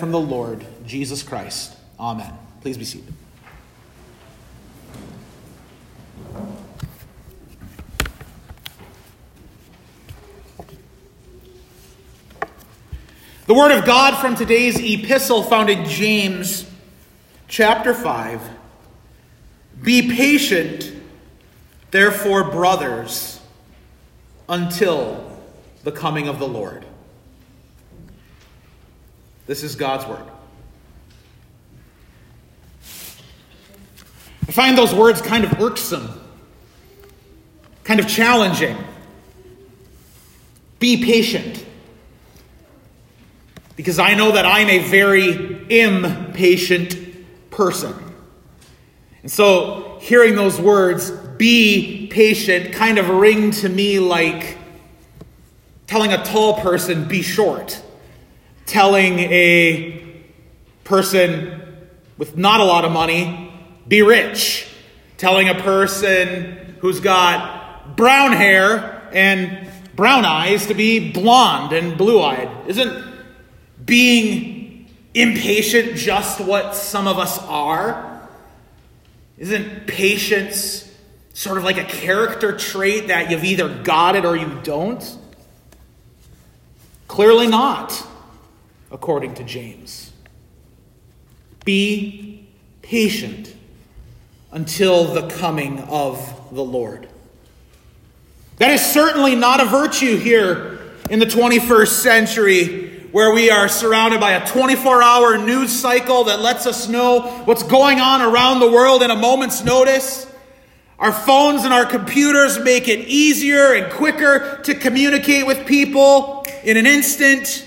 from the Lord Jesus Christ. Amen. Please be seated. The Word of God from today's epistle found in James chapter 5. Be patient, therefore, brothers, until the coming of the Lord. This is God's Word. I find those words kind of irksome, kind of challenging. Be patient because I know that I'm a very impatient person. And so, hearing those words, be patient, kind of ring to me like telling a tall person, be short, telling a person with not a lot of money, be rich, telling a person who's got brown hair and brown eyes to be blonde and blue eyed. Isn't being impatient just what some of us are? Isn't patience sort of like a character trait that you've either got it or you don't? Clearly not, according to James. Be patient until the coming of the Lord. That is certainly not a virtue here in the 21st century where we are surrounded by a 24 hour news cycle that lets us know what's going on around the world in a moment's notice. Our phones and our computers make it easier and quicker to communicate with people in an instant.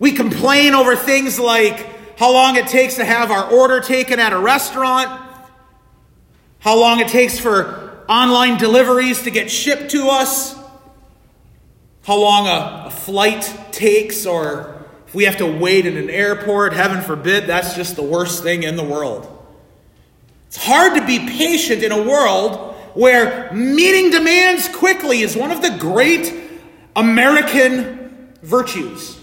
We complain over things like how long it takes to have our order taken at a restaurant, how long it takes for online deliveries to get shipped to us how long a, a flight takes, or if we have to wait in an airport, heaven forbid, that's just the worst thing in the world. It's hard to be patient in a world where meeting demands quickly is one of the great American virtues.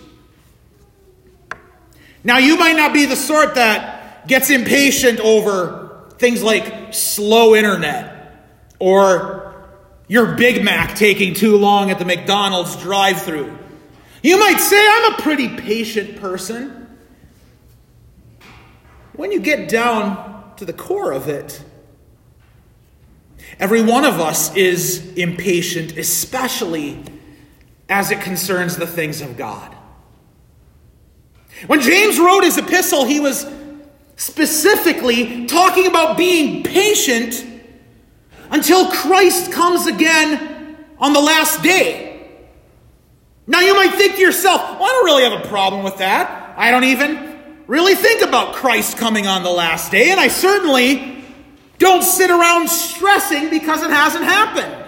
Now, you might not be the sort that gets impatient over things like slow internet or your Big Mac taking too long at the McDonald's drive through. You might say, I'm a pretty patient person. When you get down to the core of it, every one of us is impatient, especially as it concerns the things of God. When James wrote his epistle, he was specifically talking about being patient until Christ comes again on the last day. Now you might think to yourself, well, I don't really have a problem with that. I don't even really think about Christ coming on the last day, and I certainly don't sit around stressing because it hasn't happened.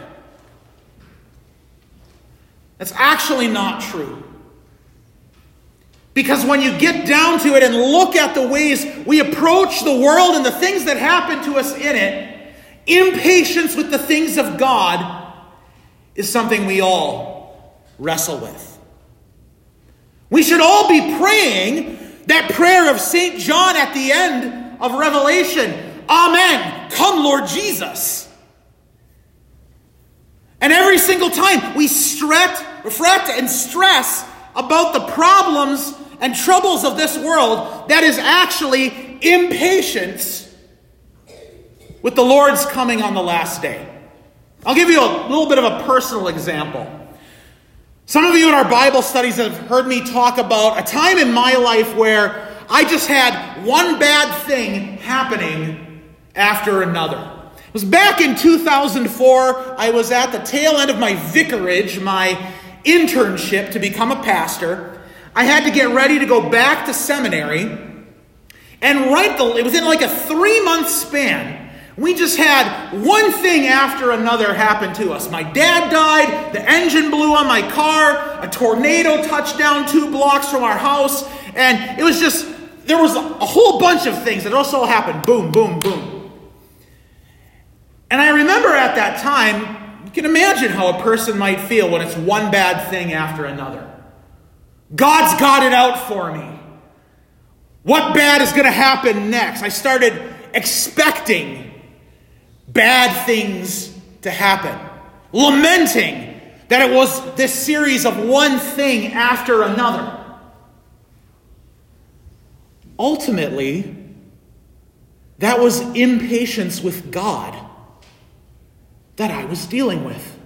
That's actually not true. Because when you get down to it and look at the ways we approach the world and the things that happen to us in it, Impatience with the things of God is something we all wrestle with. We should all be praying that prayer of St. John at the end of Revelation Amen. Come, Lord Jesus. And every single time we fret, fret and stress about the problems and troubles of this world, that is actually impatience with the Lord's coming on the last day. I'll give you a little bit of a personal example. Some of you in our Bible studies have heard me talk about a time in my life where I just had one bad thing happening after another. It was back in 2004. I was at the tail end of my vicarage, my internship to become a pastor. I had to get ready to go back to seminary. And right the, it was in like a three month span. We just had one thing after another happen to us. My dad died, the engine blew on my car, a tornado touched down two blocks from our house, and it was just, there was a whole bunch of things that also happened. Boom, boom, boom. And I remember at that time, you can imagine how a person might feel when it's one bad thing after another. God's got it out for me. what bad is going to happen next. I started expecting bad things to happen, lamenting that it was this series of one thing after another. Ultimately, that was impatience with God that I was dealing with.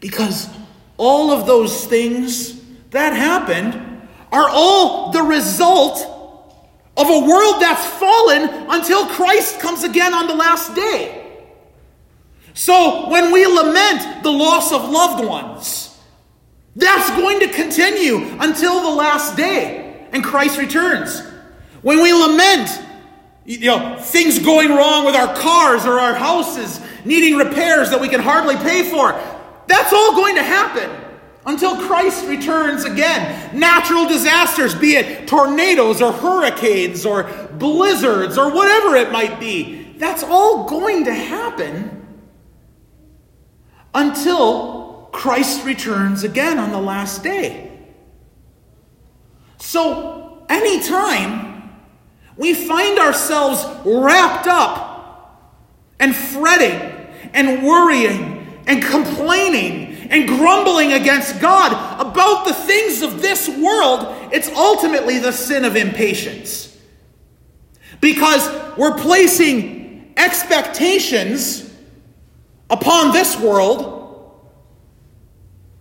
Because all of those things that happened are all the result of a world that's fallen until Christ comes again on the last day. So when we lament the loss of loved ones, that's going to continue until the last day and Christ returns. When we lament, you know, things going wrong with our cars or our houses, needing repairs that we can hardly pay for, that's all going to happen until Christ returns again. Natural disasters, be it tornadoes or hurricanes or blizzards or whatever it might be, that's all going to happen until Christ returns again on the last day. So, anytime we find ourselves wrapped up and fretting and worrying and complaining and grumbling against God about the things of this world, it's ultimately the sin of impatience. Because we're placing expectations upon this world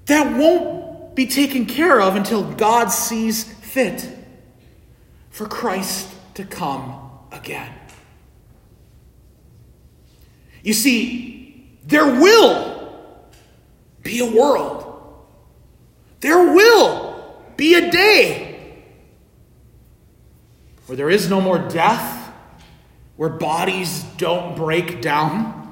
that won't be taken care of until God sees fit for Christ to come again. You see, there will be a world. There will be a day where there is no more death, where bodies don't break down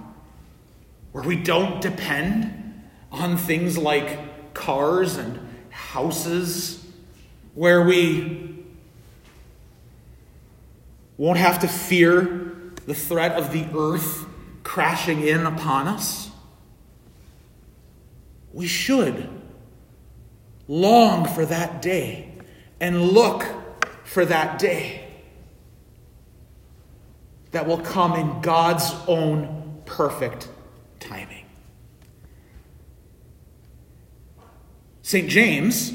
where we don't depend on things like cars and houses, where we won't have to fear the threat of the earth crashing in upon us. We should long for that day and look for that day that will come in God's own perfect timing. St. James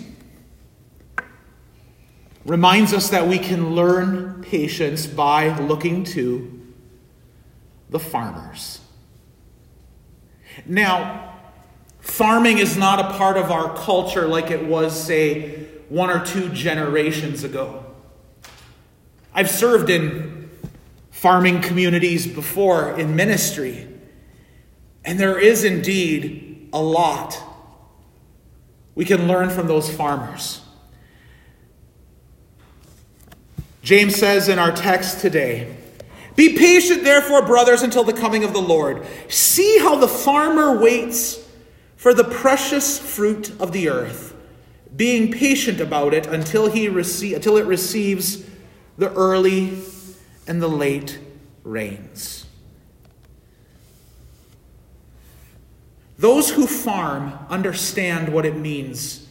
reminds us that we can learn patience by looking to the farmers. Now, farming is not a part of our culture like it was, say, one or two generations ago. I've served in farming communities before in ministry. And there is indeed a lot we can learn from those farmers. James says in our text today, Be patient, therefore, brothers, until the coming of the Lord. See how the farmer waits for the precious fruit of the earth, being patient about it until, he rece- until it receives the early and the late rains. Those who farm understand what it means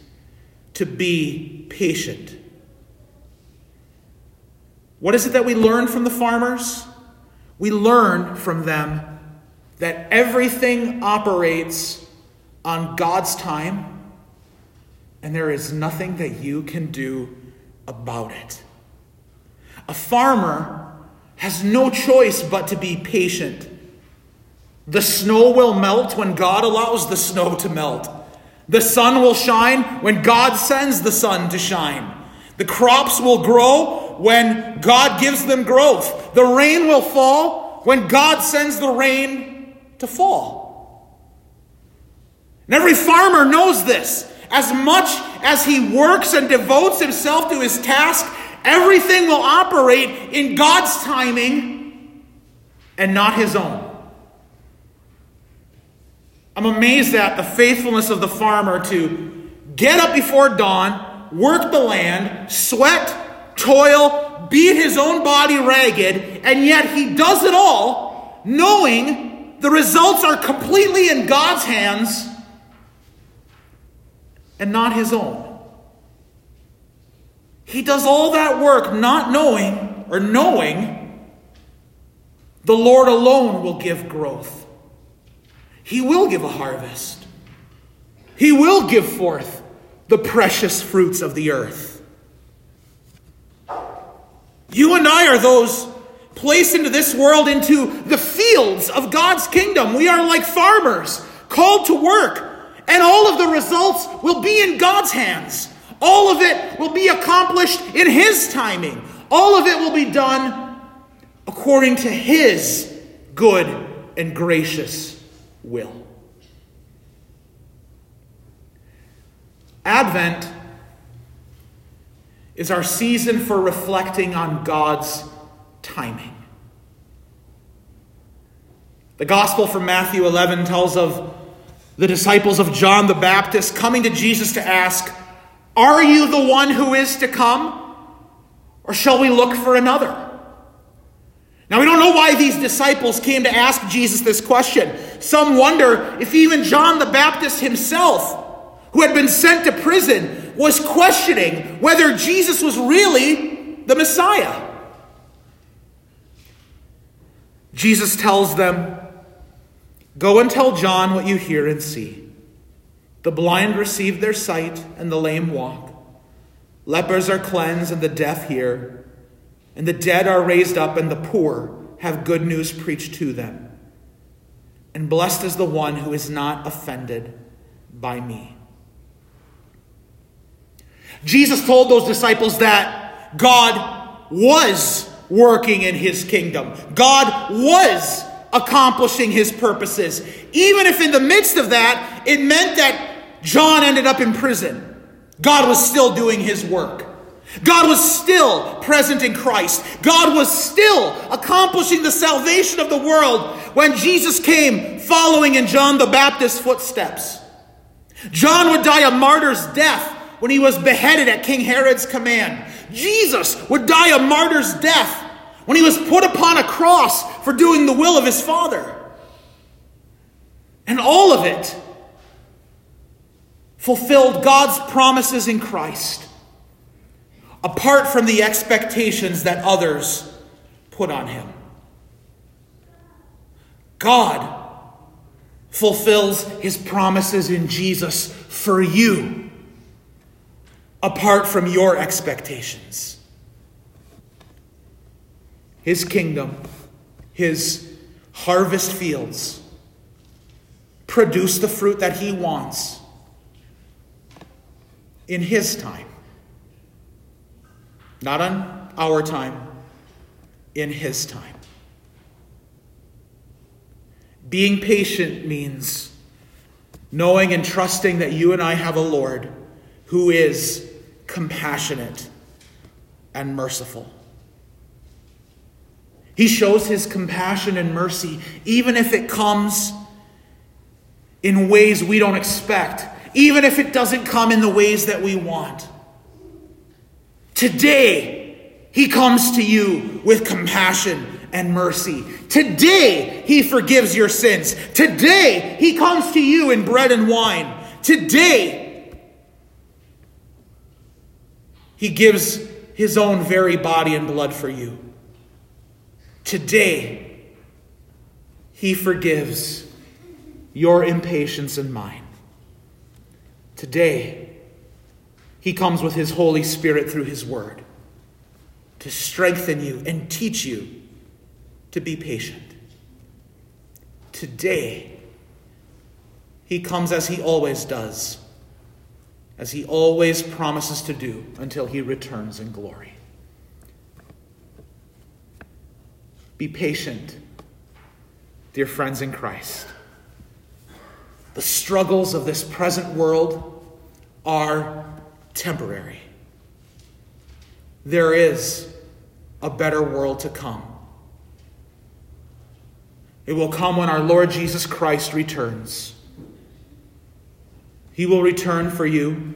to be patient. What is it that we learn from the farmers? We learn from them that everything operates on God's time, and there is nothing that you can do about it. A farmer has no choice but to be patient the snow will melt when God allows the snow to melt. The sun will shine when God sends the sun to shine. The crops will grow when God gives them growth. The rain will fall when God sends the rain to fall. And every farmer knows this. As much as he works and devotes himself to his task, everything will operate in God's timing and not his own. I'm amazed at the faithfulness of the farmer to get up before dawn, work the land, sweat, toil, beat his own body ragged, and yet he does it all knowing the results are completely in God's hands and not his own. He does all that work not knowing or knowing the Lord alone will give growth. He will give a harvest. He will give forth the precious fruits of the earth. You and I are those placed into this world, into the fields of God's kingdom. We are like farmers called to work, and all of the results will be in God's hands. All of it will be accomplished in His timing. All of it will be done according to His good and gracious will. Advent is our season for reflecting on God's timing. The Gospel from Matthew 11 tells of the disciples of John the Baptist coming to Jesus to ask, Are you the one who is to come? Or shall we look for another? Now, we don't know why these disciples came to ask Jesus this question. Some wonder if even John the Baptist himself, who had been sent to prison, was questioning whether Jesus was really the Messiah. Jesus tells them, Go and tell John what you hear and see. The blind receive their sight, and the lame walk. Lepers are cleansed, and the deaf hear and the dead are raised up, and the poor have good news preached to them. And blessed is the one who is not offended by me. Jesus told those disciples that God was working in his kingdom, God was accomplishing his purposes. Even if in the midst of that, it meant that John ended up in prison, God was still doing his work. God was still present in Christ. God was still accomplishing the salvation of the world when Jesus came following in John the Baptist's footsteps. John would die a martyr's death when he was beheaded at King Herod's command. Jesus would die a martyr's death when he was put upon a cross for doing the will of his Father. And all of it fulfilled God's promises in Christ apart from the expectations that others put on him. God fulfills his promises in Jesus for you, apart from your expectations. His kingdom, his harvest fields, produce the fruit that he wants in his time. Not on our time, in His time. Being patient means knowing and trusting that you and I have a Lord who is compassionate and merciful. He shows his compassion and mercy even if it comes in ways we don't expect, even if it doesn't come in the ways that we want. Today, he comes to you with compassion and mercy. Today, he forgives your sins. Today, he comes to you in bread and wine. Today, he gives his own very body and blood for you. Today, he forgives your impatience and mine. Today, he comes with His Holy Spirit through His Word to strengthen you and teach you to be patient. Today, He comes as He always does, as He always promises to do until He returns in glory. Be patient, dear friends in Christ. The struggles of this present world are temporary. There is a better world to come. It will come when our Lord Jesus Christ returns. He will return for you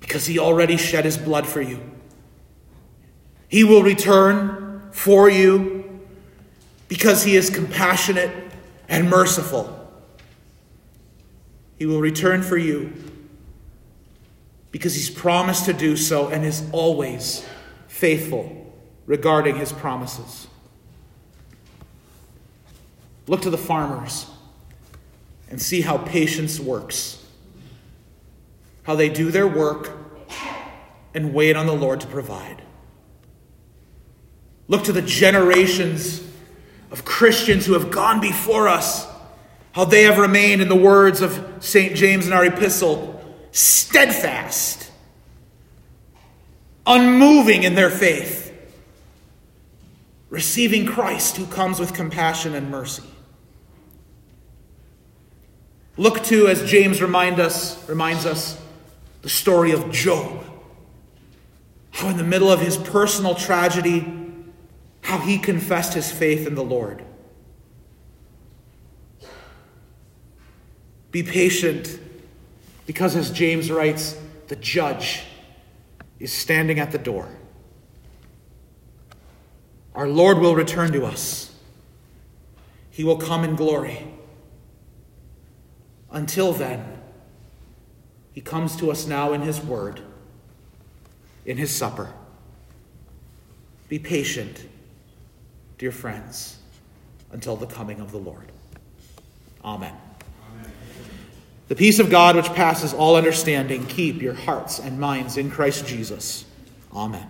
because he already shed his blood for you. He will return for you because he is compassionate and merciful. He will return for you because he's promised to do so and is always faithful regarding his promises. Look to the farmers and see how patience works, how they do their work and wait on the Lord to provide. Look to the generations of Christians who have gone before us, how they have remained, in the words of St. James in our epistle, steadfast, unmoving in their faith, receiving Christ who comes with compassion and mercy. Look to, as James remind us, reminds us, the story of Job. How, in the middle of his personal tragedy, how he confessed his faith in the Lord. Be patient because, as James writes, the judge is standing at the door. Our Lord will return to us, He will come in glory. Until then, He comes to us now in His Word, in His supper. Be patient, dear friends, until the coming of the Lord. Amen. The peace of God, which passes all understanding, keep your hearts and minds in Christ Jesus. Amen.